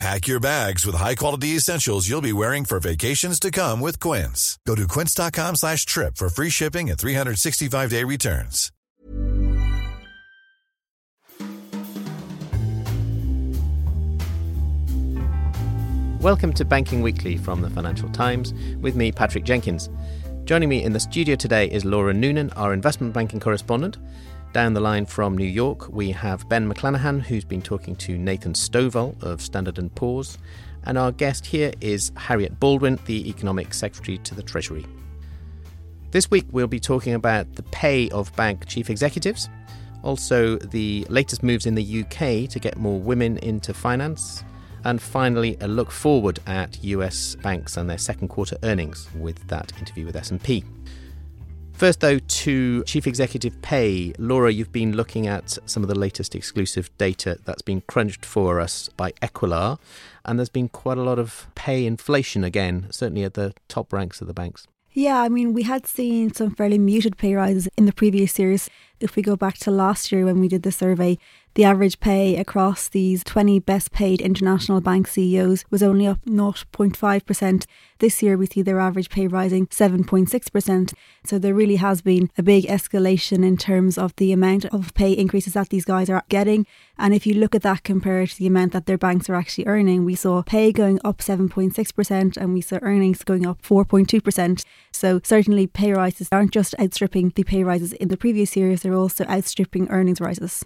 Pack your bags with high-quality essentials you'll be wearing for vacations to come with Quince. Go to quince.com slash trip for free shipping and 365-day returns. Welcome to Banking Weekly from the Financial Times with me, Patrick Jenkins. Joining me in the studio today is Laura Noonan, our investment banking correspondent. Down the line from New York, we have Ben McLannahan, who's been talking to Nathan Stovall of Standard & Poor's. And our guest here is Harriett Baldwin, the Economic Secretary to the Treasury. This week, we'll be talking about the pay of bank chief executives, also the latest moves in the UK to get more women into finance, and finally, a look forward at US banks and their second quarter earnings with that interview with S&P. First, though, to chief executive pay. Laura, you've been looking at some of the latest exclusive data that's been crunched for us by Equilar, and there's been quite a lot of pay inflation again, certainly at the top ranks of the banks. Yeah, I mean, we had seen some fairly muted pay rises in the previous years. If we go back to last year when we did the survey, the average pay across these 20 best paid international bank CEOs was only up 0.5%. This year, we see their average pay rising 7.6%. So there really has been a big escalation in terms of the amount of pay increases that these guys are getting. And if you look at that compared to the amount that their banks are actually earning, we saw pay going up 7.6% and we saw earnings going up 4.2%. So certainly pay rises aren't just outstripping the pay rises in the previous years, they're also outstripping earnings rises.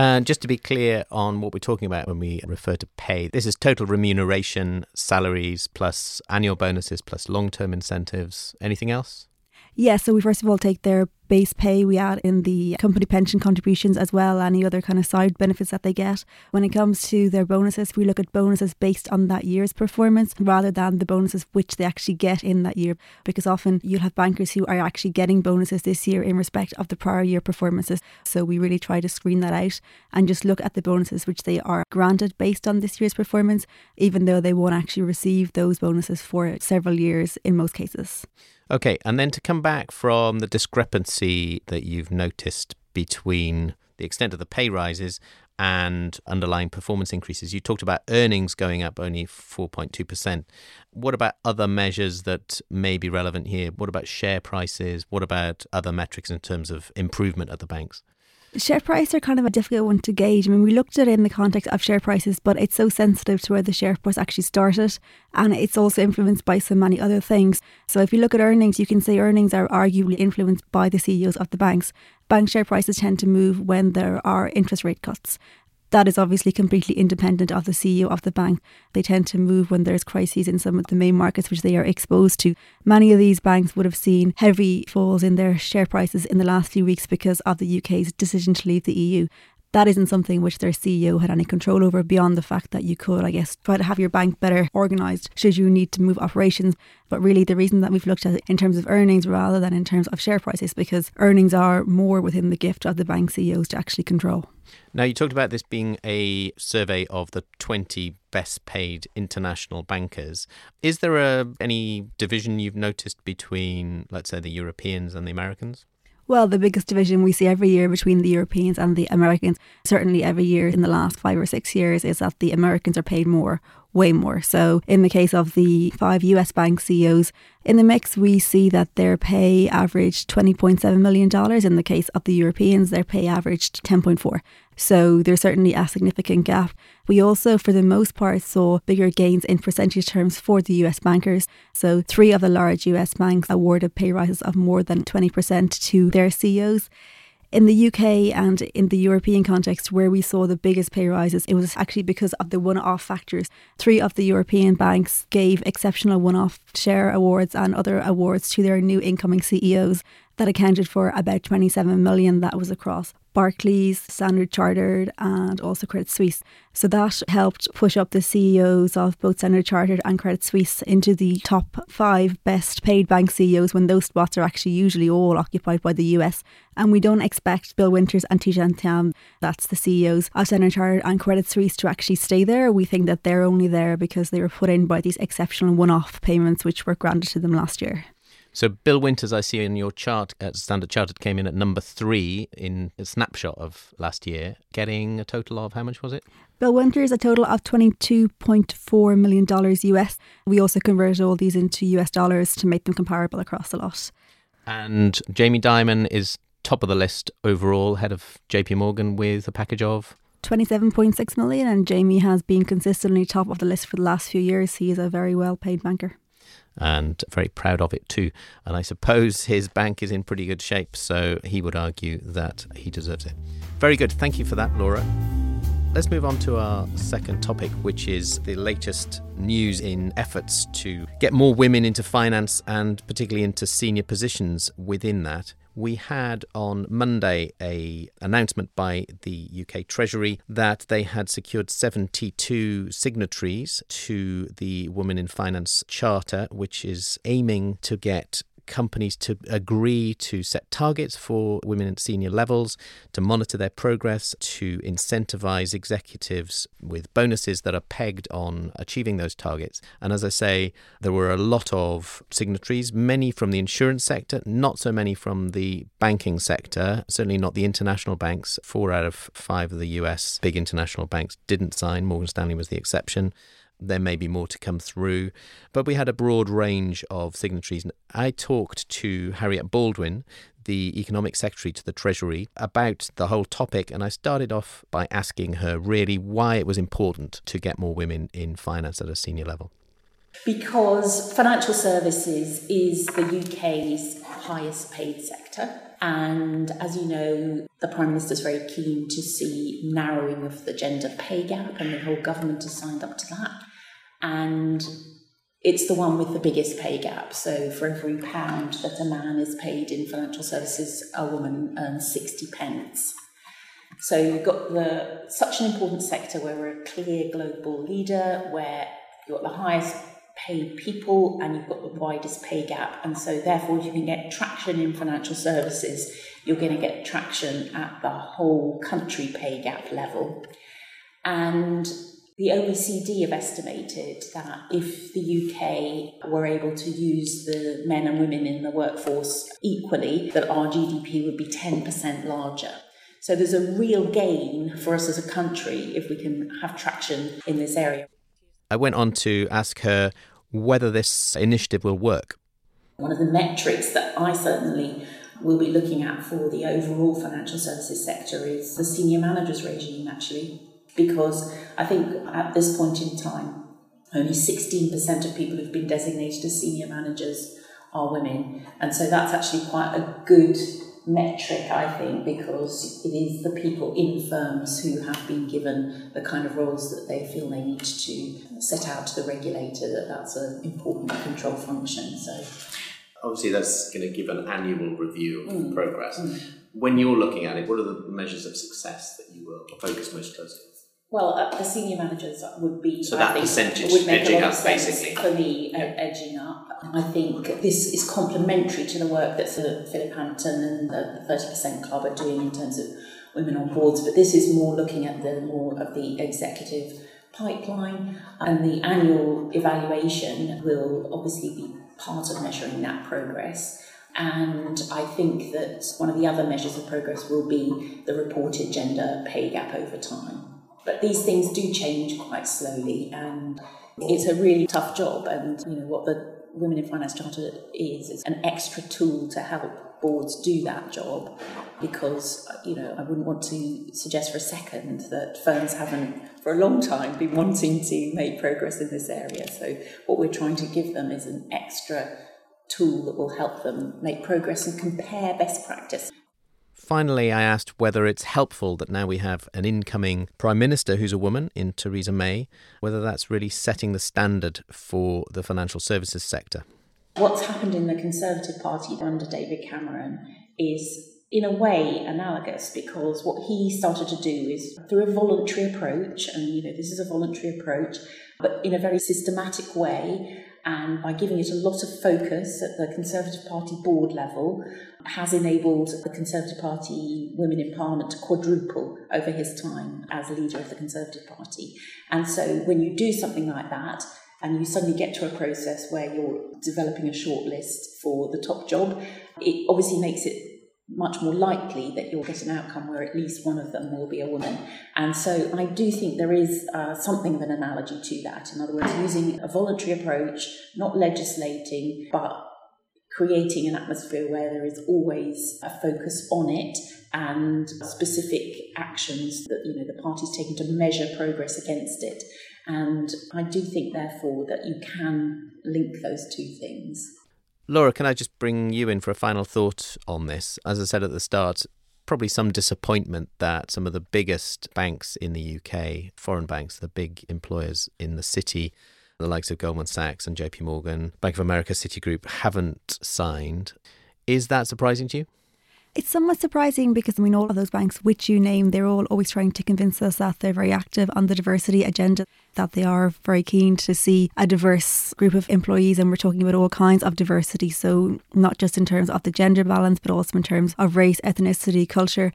And just to be clear on what we're talking about when we refer to pay, this is total remuneration, salaries, plus annual bonuses, plus long term incentives. Anything else? Yeah, so we first of all take their base pay, we add in the company pension contributions as well, any other kind of side benefits that they get. When it comes to their bonuses, we look at bonuses based on that year's performance rather than the bonuses which they actually get in that year. Because often you'll have bankers who are actually getting bonuses this year in respect of the prior year performances. So we really try to screen that out and just look at the bonuses which they are granted based on this year's performance, even though they won't actually receive those bonuses for several years in most cases. Okay, and then to come back from the discrepancy that you've noticed between the extent of the pay rises and underlying performance increases, you talked about earnings going up only 4.2%. What about other measures that may be relevant here? What about share prices? What about other metrics in terms of improvement at the banks? Share price are kind of a difficult one to gauge. I mean, we looked at it in the context of share prices, but it's so sensitive to where the share price actually started, and it's also influenced by so many other things. So, if you look at earnings, you can say earnings are arguably influenced by the CEOs of the banks. Bank share prices tend to move when there are interest rate cuts that is obviously completely independent of the CEO of the bank. They tend to move when there's crises in some of the main markets which they are exposed to. Many of these banks would have seen heavy falls in their share prices in the last few weeks because of the UK's decision to leave the EU that isn't something which their CEO had any control over beyond the fact that you could, I guess, try to have your bank better organised should you need to move operations. But really, the reason that we've looked at it in terms of earnings rather than in terms of share prices because earnings are more within the gift of the bank CEOs to actually control. Now, you talked about this being a survey of the 20 best paid international bankers. Is there a, any division you've noticed between, let's say, the Europeans and the Americans? Well, the biggest division we see every year between the Europeans and the Americans, certainly every year in the last five or six years, is that the Americans are paid more, way more. So, in the case of the five US bank CEOs, in the mix, we see that their pay averaged $20.7 million. In the case of the Europeans, their pay averaged 10.4. So there's certainly a significant gap. We also, for the most part, saw bigger gains in percentage terms for the US bankers. So three of the large US banks awarded pay rises of more than 20% to their CEOs. In the UK and in the European context, where we saw the biggest pay rises, it was actually because of the one off factors. Three of the European banks gave exceptional one off share awards and other awards to their new incoming CEOs that accounted for about 27 million that was across Barclays, Standard Chartered, and also Credit Suisse. So that helped push up the CEOs of both Standard Chartered and Credit Suisse into the top five best paid bank CEOs when those spots are actually usually all occupied by the US. And we don't expect Bill Winters and Tidjane Thiam, that's the CEOs of Standard Chartered and Credit Suisse, to actually stay there. We think that they're only there because they were put in by these exceptional one off payments which were granted to them last year. So Bill Winters, I see in your chart at Standard Chartered, came in at number three in a snapshot of last year, getting a total of how much was it? Bill Winters, a total of $22.4 million US. We also converted all these into US dollars to make them comparable across the lot. And Jamie Dimon is top of the list overall, head of JP Morgan with a package of 27.6 million and Jamie has been consistently top of the list for the last few years. He is a very well paid banker and very proud of it too. And I suppose his bank is in pretty good shape, so he would argue that he deserves it. Very good. Thank you for that, Laura. Let's move on to our second topic, which is the latest news in efforts to get more women into finance and particularly into senior positions within that we had on Monday a announcement by the UK Treasury that they had secured 72 signatories to the Women in Finance Charter, which is aiming to get companies to agree to set targets for women at senior levels, to monitor their progress, to incentivize executives with bonuses that are pegged on achieving those targets. And as I say, there were a lot of signatories, many from the insurance sector, not so many from the banking sector, certainly not the international banks. Four out of five of the US big international banks didn't sign, Morgan Stanley was the exception there may be more to come through. But we had a broad range of signatories. I talked to Harriett Baldwin, the Economic Secretary to the Treasury, about the whole topic. And I started off by asking her really why it was important to get more women in finance at a senior level. Because financial services is the UK's highest paid sector. And as you know, the Prime Minister is very keen to see narrowing of the gender pay gap, and the whole government has signed up to that and it's the one with the biggest pay gap. So for every pound that a man is paid in financial services, a woman earns 60 pence. So you've got the such an important sector where we're a clear global leader, where you've got the highest paid people and you've got the widest pay gap. And so therefore if you can get traction in financial services, you're going to get traction at the whole country pay gap level. And the OECD have estimated that if the UK were able to use the men and women in the workforce equally, that our GDP would be 10% larger. So there's a real gain for us as a country if we can have traction in this area. I went on to ask her whether this initiative will work. One of the metrics that I certainly will be looking at for the overall financial services sector is the senior managers regime, actually because I think at this point in time, only 16% of people who've been designated as senior managers are women. And so that's actually quite a good metric, I think, because it is the people in firms who have been given the kind of roles that they feel they need to set out to the regulator that that's an important control function. So obviously that's going to give an annual review of mm. progress. Mm. When you're looking at it, what are the measures of success that you will focus most closely well, uh, the senior managers would be. So that percentage would make edging a lot of up, basically. For me, yeah. edging up. I think this is complementary to the work that uh, Philip Hampton and the Thirty Percent Club are doing in terms of women on boards. But this is more looking at the more of the executive pipeline, and the annual evaluation will obviously be part of measuring that progress. And I think that one of the other measures of progress will be the reported gender pay gap over time. But these things do change quite slowly, and it's a really tough job. And you know what the Women in Finance Charter is is an extra tool to help boards do that job. Because you know, I wouldn't want to suggest for a second that firms haven't, for a long time, been wanting to make progress in this area. So what we're trying to give them is an extra tool that will help them make progress and compare best practice. Finally, I asked whether it's helpful that now we have an incoming Prime Minister who's a woman in Theresa May, whether that's really setting the standard for the financial services sector. What's happened in the Conservative Party under David Cameron is in a way analogous because what he started to do is through a voluntary approach, and you know, this is a voluntary approach, but in a very systematic way, and by giving it a lot of focus at the Conservative Party board level, has enabled the Conservative Party women in Parliament to quadruple over his time as leader of the Conservative Party. And so when you do something like that, and you suddenly get to a process where you're developing a shortlist for the top job, it obviously makes it much more likely that you'll get an outcome where at least one of them will be a woman. And so I do think there is uh, something of an analogy to that. In other words, using a voluntary approach, not legislating, but creating an atmosphere where there is always a focus on it and specific actions that you know the party's taken to measure progress against it. And I do think, therefore, that you can link those two things. Laura, can I just bring you in for a final thought on this? As I said at the start, probably some disappointment that some of the biggest banks in the UK, foreign banks, the big employers in the city, the likes of Goldman Sachs and JP Morgan, Bank of America, Citigroup, haven't signed. Is that surprising to you? It's somewhat surprising because I mean, all of those banks which you name, they're all always trying to convince us that they're very active on the diversity agenda, that they are very keen to see a diverse group of employees. And we're talking about all kinds of diversity. So, not just in terms of the gender balance, but also in terms of race, ethnicity, culture.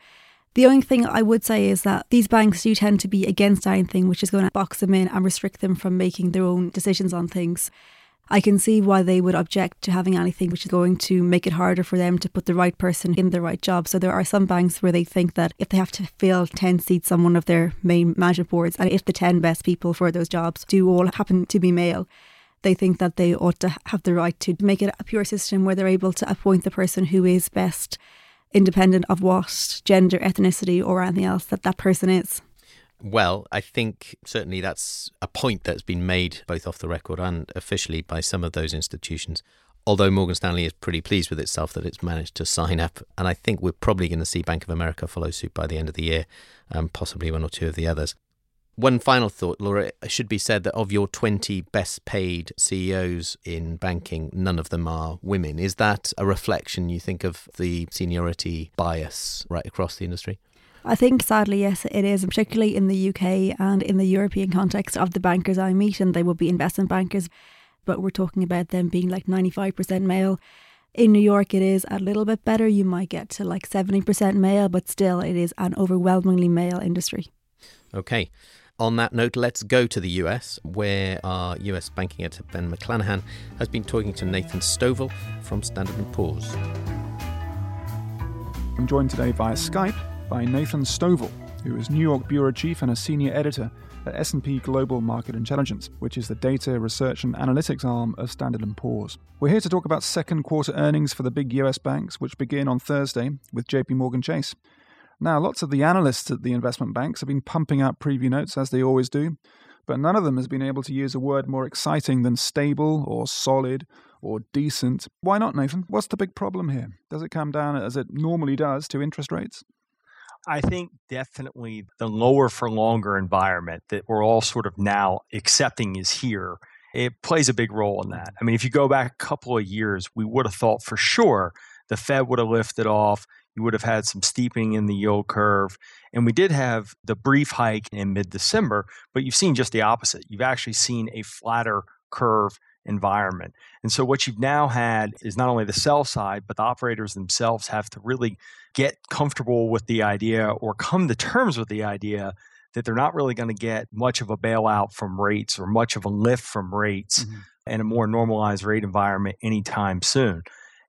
The only thing I would say is that these banks do tend to be against anything which is going to box them in and restrict them from making their own decisions on things. I can see why they would object to having anything which is going to make it harder for them to put the right person in the right job. So there are some banks where they think that if they have to fill 10 seats on one of their main management boards, and if the 10 best people for those jobs do all happen to be male, they think that they ought to have the right to make it a pure system where they're able to appoint the person who is best, independent of what gender, ethnicity, or anything else that that person is. Well, I think certainly that's a point that's been made both off the record and officially by some of those institutions. Although Morgan Stanley is pretty pleased with itself that it's managed to sign up, and I think we're probably going to see Bank of America follow suit by the end of the year, and possibly one or two of the others. One final thought, Laura. It should be said that of your 20 best paid CEOs in banking, none of them are women. Is that a reflection, you think, of the seniority bias right across the industry? I think sadly, yes, it is, and particularly in the UK and in the European context of the bankers I meet, and they will be investment bankers, but we're talking about them being like 95% male. In New York, it is a little bit better. You might get to like 70% male, but still, it is an overwhelmingly male industry. Okay. On that note, let's go to the US, where our US banking editor Ben McLannahan has been talking to Nathan Stovall from Standard & Poor's. I'm joined today via Skype by Nathan Stovall, who is New York bureau chief and a senior editor at S&P Global Market Intelligence, which is the data research and analytics arm of Standard & Poor's. We're here to talk about second quarter earnings for the big US banks, which begin on Thursday with JP Morgan Chase. Now, lots of the analysts at the investment banks have been pumping out preview notes as they always do, but none of them has been able to use a word more exciting than stable or solid or decent. Why not, Nathan? What's the big problem here? Does it come down, as it normally does, to interest rates? I think definitely the lower for longer environment that we're all sort of now accepting is here. It plays a big role in that. I mean, if you go back a couple of years, we would have thought for sure the Fed would have lifted off. You would have had some steepening in the yield curve. And we did have the brief hike in mid December, but you've seen just the opposite. You've actually seen a flatter curve environment. And so what you've now had is not only the sell side, but the operators themselves have to really get comfortable with the idea or come to terms with the idea that they're not really going to get much of a bailout from rates or much of a lift from rates mm-hmm. in a more normalized rate environment anytime soon.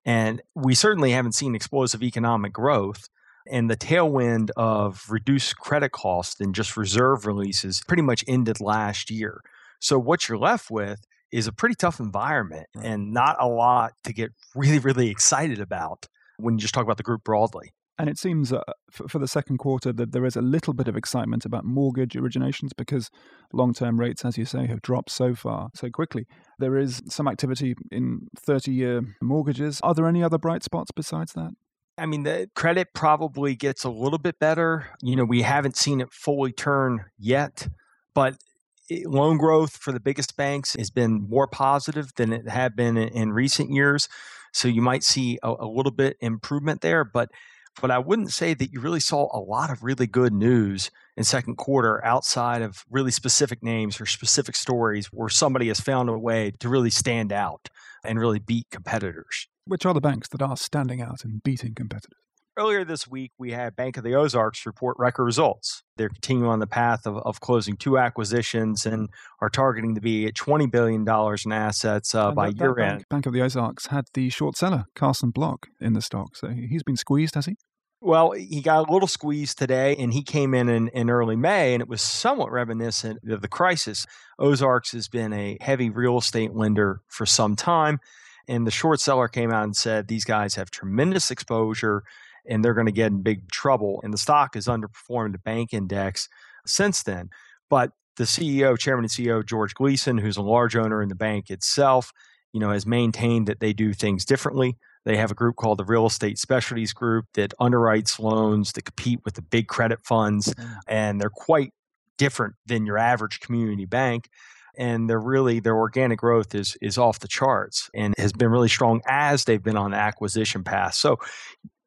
And we certainly haven't seen explosive economic growth. And the tailwind of reduced credit costs and just reserve releases pretty much ended last year. So what you're left with is a pretty tough environment and not a lot to get really, really excited about when you just talk about the group broadly. And it seems uh, for, for, the second quarter that there is a little bit of excitement about mortgage originations because long term rates, as you say, have dropped so far, so quickly. There is some activity in 30 year mortgages. Are there any other bright spots besides that? I mean, the credit probably gets a little bit better. You know, we haven't seen it fully turn yet, but loan growth for the biggest banks has been more positive than it had been in, in recent years. So you might see a, a, little bit improvement there, but but I wouldn't say that you really saw a lot of really good news in second quarter outside of really specific names or specific stories where somebody has found a way to really stand out and really beat competitors. Which are the banks that are standing out and beating competitors? Earlier this week, we had Bank of the Ozarks report record results. They're continuing on the path of, of closing two acquisitions and are targeting to be at $20 billion in assets uh, by that, year that end. Bank, Bank of the Ozarks had the short seller, Carson Block, in the stock. So he's been squeezed, has he? Well, he got a little squeezed today, and he came in, in in early May, and it was somewhat reminiscent of the crisis. Ozarks has been a heavy real estate lender for some time, and the short seller came out and said these guys have tremendous exposure and they're going to get in big trouble. And the stock has underperformed the bank index since then. But the CEO, chairman and CEO George Gleason, who's a large owner in the bank itself, you know, has maintained that they do things differently. They have a group called the Real Estate Specialties Group that underwrites loans that compete with the big credit funds, mm-hmm. and they're quite different than your average community bank. And they're really their organic growth is is off the charts and has been really strong as they've been on the acquisition path. So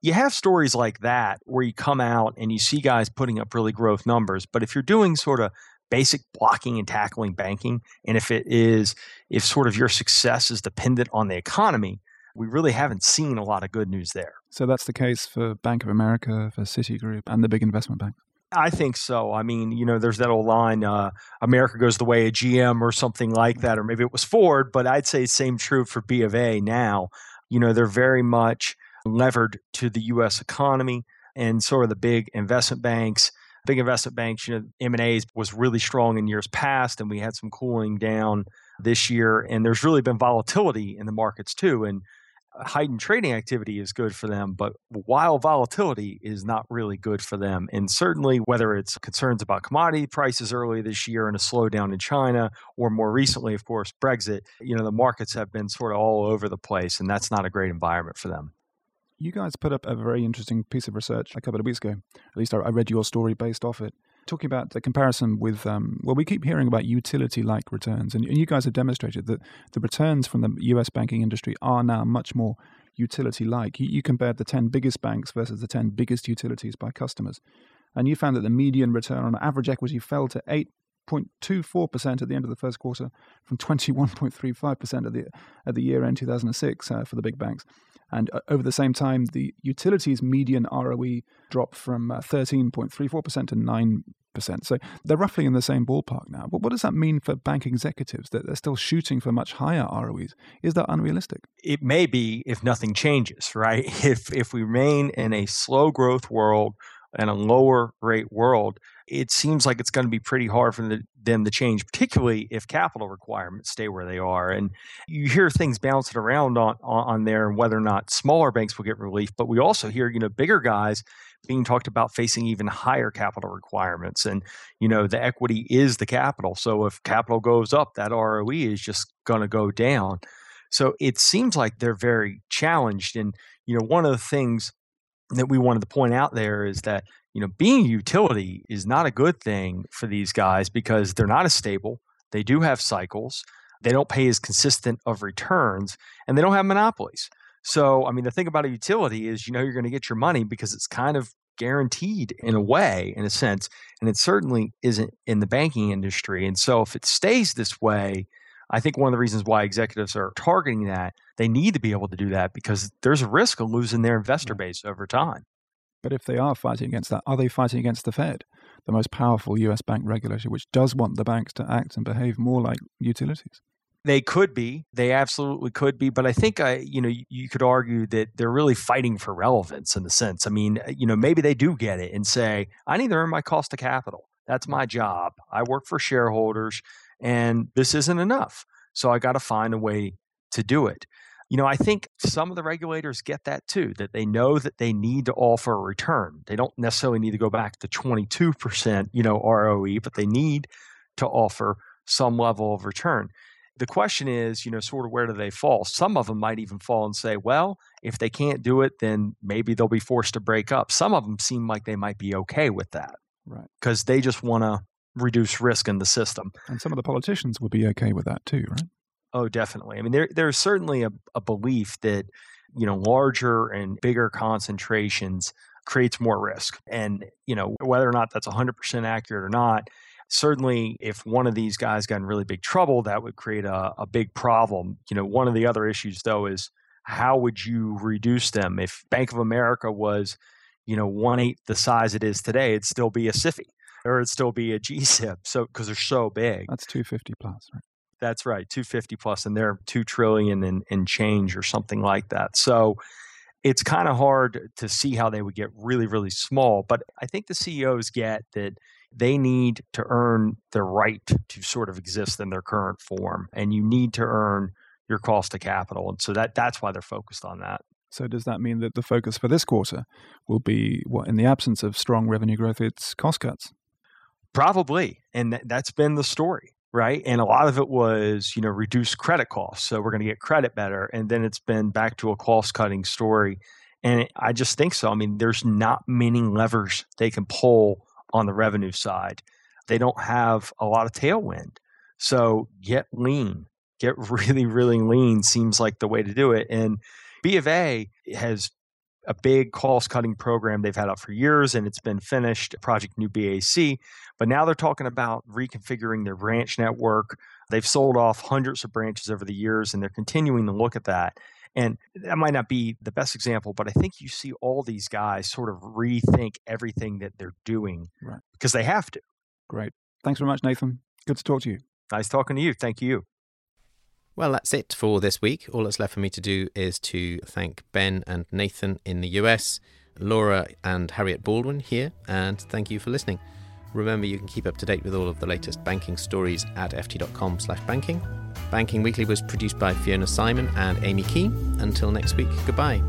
you have stories like that where you come out and you see guys putting up really growth numbers. But if you're doing sort of basic blocking and tackling banking, and if it is, if sort of your success is dependent on the economy, we really haven't seen a lot of good news there. So that's the case for Bank of America, for Citigroup, and the big investment banks. I think so. I mean, you know, there's that old line, uh, America goes the way of GM or something like that, or maybe it was Ford, but I'd say same true for B of A now. You know, they're very much levered to the U.S. economy and sort of the big investment banks. Big investment banks, you know, M&As was really strong in years past, and we had some cooling down this year. And there's really been volatility in the markets too. And heightened trading activity is good for them, but while volatility is not really good for them. And certainly, whether it's concerns about commodity prices early this year and a slowdown in China, or more recently, of course, Brexit, you know, the markets have been sort of all over the place, and that's not a great environment for them you guys put up a very interesting piece of research a couple of weeks ago. At least I, I read your story based off it, talking about the comparison with, um, well, we keep hearing about utility like returns, and, and you guys have demonstrated that the returns from the US banking industry are now much more utility like. You, you compared the 10 biggest banks versus the 10 biggest utilities by customers, and you found that the median return on average equity fell to 8 0.24% at the end of the first quarter from 21.35% at the at the year end 2006 uh, for the big banks. And uh, over the same time, the utilities median ROE dropped from uh, 13.34% to 9%. So they're roughly in the same ballpark now. But what does that mean for bank executives that they're still shooting for much higher ROEs? Is that unrealistic? It may be if nothing changes, right? If if we remain in a slow growth world and a lower rate world, it seems like it's going to be pretty hard for them to change, particularly if capital requirements stay where they are. And you hear things bouncing around on, on there and whether or not smaller banks will get relief, but we also hear, you know, bigger guys being talked about facing even higher capital requirements. And, you know, the equity is the capital. So if capital goes up, that ROE is just going to go down. So it seems like they're very challenged. And, you know, one of the things that we wanted to point out there is that you know being a utility is not a good thing for these guys because they're not as stable they do have cycles they don't pay as consistent of returns and they don't have monopolies. So i mean the thing about a utility is you know you're going to get your money because it's kind of guaranteed in a way in a sense and it certainly isn't in the banking industry and so if it stays this way I think one of the reasons why executives are targeting that, they need to be able to do that because there's a risk of losing their investor base over time. But if they are fighting against that, are they fighting against the Fed, the most powerful US bank regulator, which does want the banks to act and behave more like utilities? They could be. They absolutely could be. But I think, I, you know, you could argue that they're really fighting for relevance in the sense. I mean, uh, you know, maybe they do get it and say, I need to earn my cost of capital. That's my job. I work for shareholders and this isn't enough. So I got to find a way to do it. You know, I think some of the regulators get that too, that they know that they need to offer a return. They don't necessarily need to go back to 22%, you know, ROE, but they need to offer some level of return. The question is, you know, sort of where do they fall? Some of them might even fall and say, well, if they can't do it, then maybe they'll be forced to break up. Some of them seem like they might be okay with that. Right. Because they just want to reduce risk in the system. And some of the politicians would be okay with that too, right? Oh, definitely. I mean, there there's certainly a, a belief that you know larger and bigger concentrations creates more risk, and you know whether or not that's 100% accurate or not. Certainly, if one of these guys got in really big trouble, that would create a, a big problem. You know, one of the other issues though is how would you reduce them? If Bank of America was, you know, one eighth the size it is today, it'd still be a SIFI or it'd still be a GSIB. So because they're so big. That's 250 plus, right? That's right, 250 plus, and they're two trillion and, and change or something like that. So it's kind of hard to see how they would get really, really small. But I think the CEOs get that they need to earn the right to sort of exist in their current form, and you need to earn your cost of capital, and so that that's why they're focused on that. So does that mean that the focus for this quarter will be what, in the absence of strong revenue growth, it's cost cuts? Probably, and th- that's been the story right? And a lot of it was, you know, reduce credit costs. So we're going to get credit better. And then it's been back to a cost cutting story. And it, I just think so. I mean, there's not many levers they can pull on the revenue side. They don't have a lot of tailwind. So get lean, get really, really lean seems like the way to do it. And B of A has a big cost cutting program they've had out for years and it's been finished, Project New BAC. But now they're talking about reconfiguring their branch network. They've sold off hundreds of branches over the years and they're continuing to look at that. And that might not be the best example, but I think you see all these guys sort of rethink everything that they're doing right. because they have to. Great. Thanks very much, Nathan. Good to talk to you. Nice talking to you. Thank you. Well, that's it for this week. All that's left for me to do is to thank Ben and Nathan in the US, Laura and Harriett Baldwin here, and thank you for listening. Remember, you can keep up to date with all of the latest banking stories at ft.com/banking. Banking Weekly was produced by Fiona Simon and Amy Keane. Until next week, goodbye.